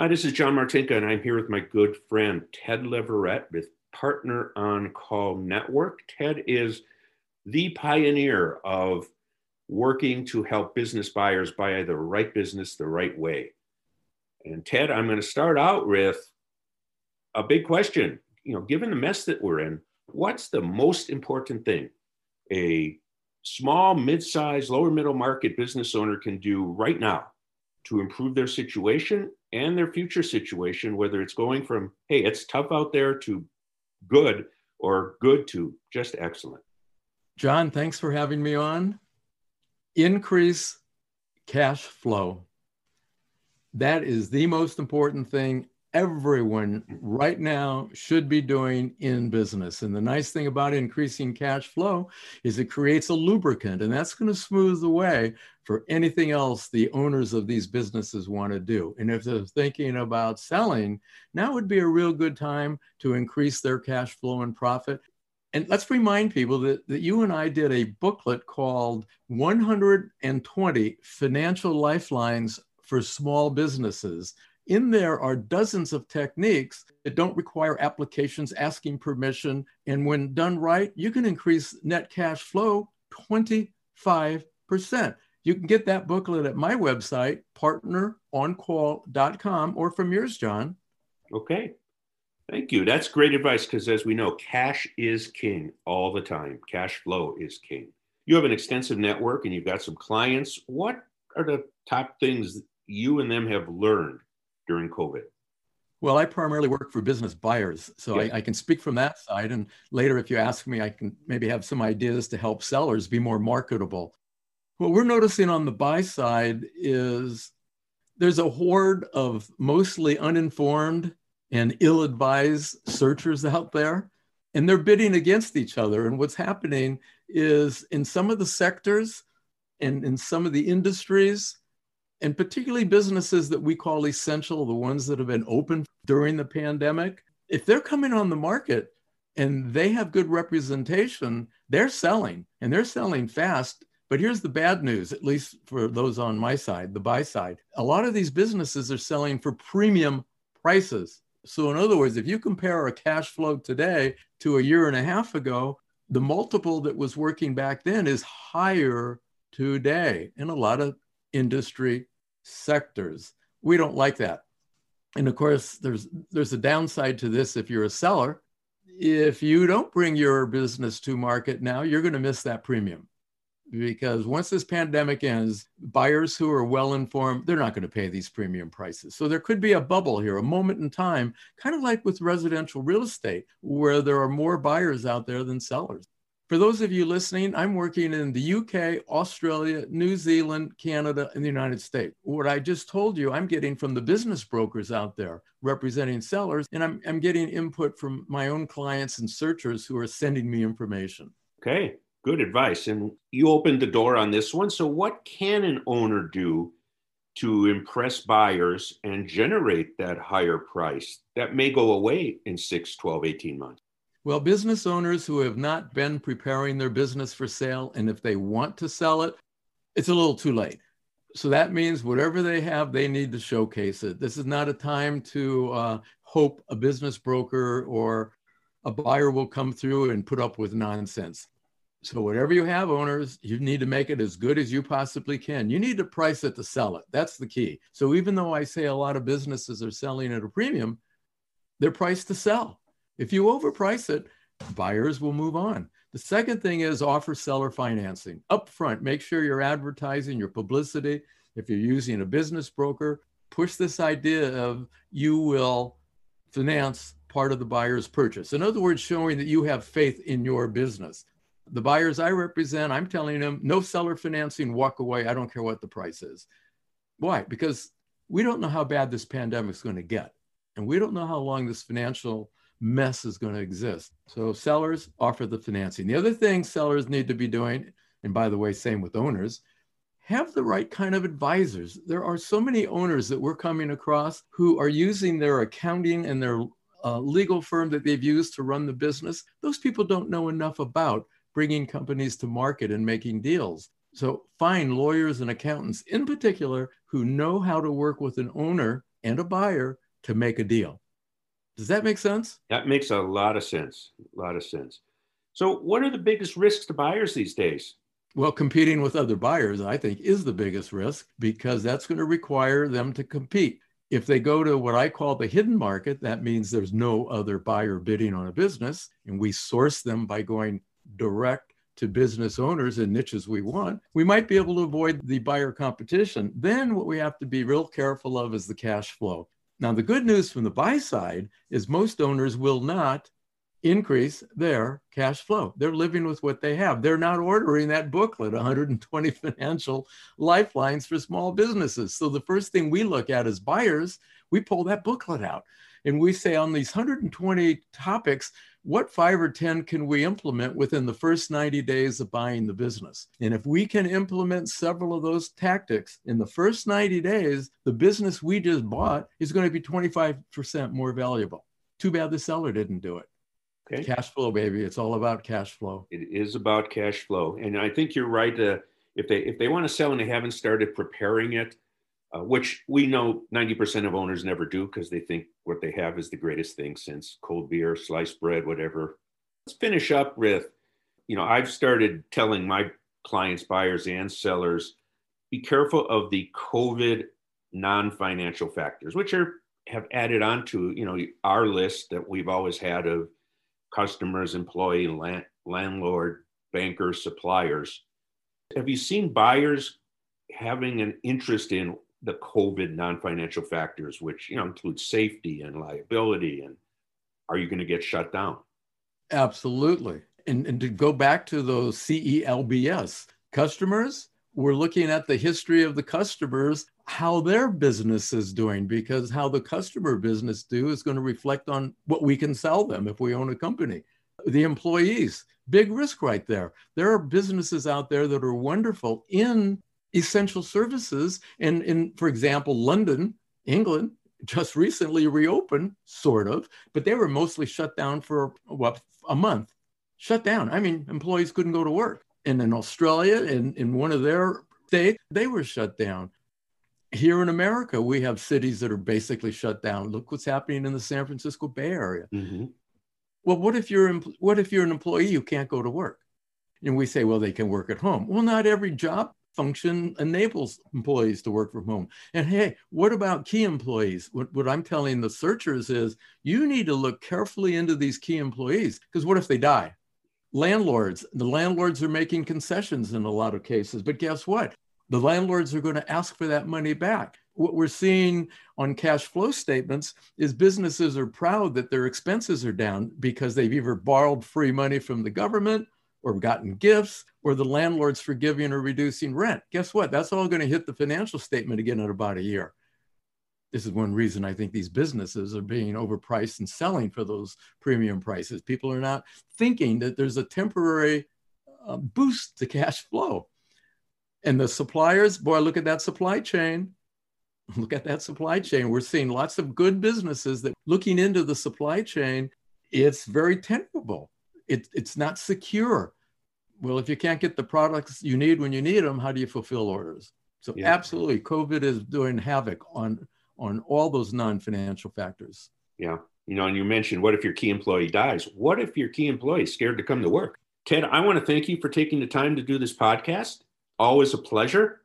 Hi, this is John Martinka, and I'm here with my good friend Ted Leverett with Partner on Call Network. Ted is the pioneer of working to help business buyers buy the right business the right way. And Ted, I'm going to start out with a big question. You know, given the mess that we're in, what's the most important thing a small, mid-sized, lower middle market business owner can do right now to improve their situation and their future situation, whether it's going from, hey, it's tough out there to good or good to just excellent. John, thanks for having me on. Increase cash flow. That is the most important thing everyone right now should be doing in business. And the nice thing about increasing cash flow is it creates a lubricant, and that's going to smooth the way for anything else the owners of these businesses want to do. And if they're thinking about selling, now would be a real good time to increase their cash flow and profit. And let's remind people that, that you and I did a booklet called 120 Financial Lifelines for Small Businesses in there are dozens of techniques that don't require applications asking permission. And when done right, you can increase net cash flow 25%. You can get that booklet at my website, partneroncall.com, or from yours, John. Okay. Thank you. That's great advice because, as we know, cash is king all the time. Cash flow is king. You have an extensive network and you've got some clients. What are the top things you and them have learned during COVID? Well, I primarily work for business buyers, so I, I, can speak from that side. And later, if you ask me, I can maybe have some ideas to help sellers be more marketable. What we're noticing on the buy side is there's a horde of mostly uninformed and ill advised searchers out there, and they're bidding against each other. And what's happening is in some of the sectors and in some of the industries, and particularly businesses that we call essential, the ones that have been open during the pandemic, if they're coming on the market and they have good representation, they're selling and they're selling fast. But here's the bad news, at least for those on my side, the buy side. A lot of these businesses are selling for premium prices. So, in other words, if you compare a cash flow today to a year and a half ago, the multiple that was working back then is higher today And a lot of industry sectors. We don't like that. And of course, there's there's a downside to this if you're a seller. If you don't bring your business to market now, you're going to miss that premium. Because once this pandemic ends, buyers who are well informed, they're not going to pay these premium prices. So there could be a bubble here, a moment in time, kind of like with residential real estate, where there are more buyers out there than sellers. For those of you listening, I'm working in the UK, Australia, New Zealand, Canada, and the United States. What I just told you, I'm getting from the business brokers out there representing sellers, and I'm, I'm getting input from my own clients and searchers who are sending me information. Okay, good advice. And you opened the door on this one. So, what can an owner do to impress buyers and generate that higher price that may go away in 6, 12, 18 months? Well, business owners who have not been preparing their business for sale, and if they want to sell it, it's a little too late. So that means whatever they have, they need to showcase it. This is not a time to uh, hope a business broker or a buyer will come through and put up with nonsense. So whatever you have, owners, you need to make it as good as you possibly can. You need to price it to sell it. That's the key. So even though I say a lot of businesses are selling at a premium, they're priced to sell. If you overprice it, buyers will move on. The second thing is offer seller financing upfront. Make sure you're advertising your publicity. If you're using a business broker, push this idea of you will finance part of the buyer's purchase. In other words, showing that you have faith in your business. The buyers I represent, I'm telling them no seller financing, walk away. I don't care what the price is. Why? Because we don't know how bad this pandemic is going to get. And we don't know how long this financial mess is going to exist. So sellers offer the financing. The other thing sellers need to be doing, and by the way, same with owners, have the right kind of advisors. There are so many owners that we're coming across who are using their accounting and their uh, legal firm that they've used to run the business. Those people don't know enough about bringing companies to market and making deals. So find lawyers and accountants in particular who know how to work with an owner and a buyer to make a deal. Does that make sense? That makes a lot of sense. A lot of sense. So, what are the biggest risks to buyers these days? Well, competing with other buyers, I think, is the biggest risk because that's going to require them to compete. If they go to what I call the hidden market, that means there's no other buyer bidding on a business, and we source them by going direct to business owners in niches we want, we might be able to avoid the buyer competition. Then, what we have to be real careful of is the cash flow. Now, the good news from the buy side is most owners will not increase their cash flow. They're living with what they have. They're not ordering that booklet, 120 financial lifelines for small businesses. So the first thing we look at as buyers, we pull that booklet out and we say on these 120 topics, what five or 10 can we implement within the first 90 days of buying the business? And if we can implement several of those tactics in the first 90 days, the business we just bought is going to be 25% more valuable. Too bad the seller didn't do it. Okay. Cash flow, baby. It's all about cash flow. It is about cash flow. And I think you're right. Uh, if they if they want to sell and they haven't started preparing it, uh, which we know 90% of owners never do because they think what they have is the greatest thing since cold beer, sliced bread, whatever. Let's finish up with, you know, I've started telling my clients, buyers, and sellers be careful of the COVID non financial factors, which are have added on to, you know, our list that we've always had of customers, employee, land, landlord, bankers, suppliers. Have you seen buyers having an interest in the COVID non-financial factors, which you know include safety and liability, and are you going to get shut down? Absolutely. And, and to go back to those CELBS customers, we're looking at the history of the customers, how their business is doing, because how the customer business do is going to reflect on what we can sell them if we own a company. The employees, big risk right there. There are businesses out there that are wonderful in essential services. And in, for example, London, England, just recently reopened, sort of, but they were mostly shut down for what a month. Shut down. I mean, employees couldn't go to work. And in Australia, in, in one of their states, they were shut down. Here in America, we have cities that are basically shut down. Look what's happening in the San Francisco Bay Area. Mm-hmm. Well, what if you're what if you're an employee you can't go to work? And we say, well, they can work at home. Well, not every job function enables employees to work from home. And hey, what about key employees? What, what I'm telling the searchers is you need to look carefully into these key employees because what if they die? Landlords, the landlords are making concessions in a lot of cases, but guess what? The landlords are going to ask for that money back. What we're seeing on cash flow statements is businesses are proud that their expenses are down because they've either borrowed free money from the government or gotten gifts or the landlord's forgiving or reducing rent. Guess what? That's all going to hit the financial statement again in about a year. This is one reason I think these businesses are being overpriced and selling for those premium prices. People are not thinking that there's a temporary uh, boost to cash flow. And the suppliers, boy, look at that supply chain. Look at that supply chain. We're seeing lots of good businesses that looking into the supply chain, it's very tenable it, it's not secure. Well, if you can't get the products you need when you need them, how do you fulfill orders? So yeah. absolutely, COVID is doing havoc on on all those non-financial factors. Yeah, you know, and you mentioned what if your key employee dies? What if your key employee is scared to come to work? Ted, I want to thank you for taking the time to do this podcast. Always a pleasure.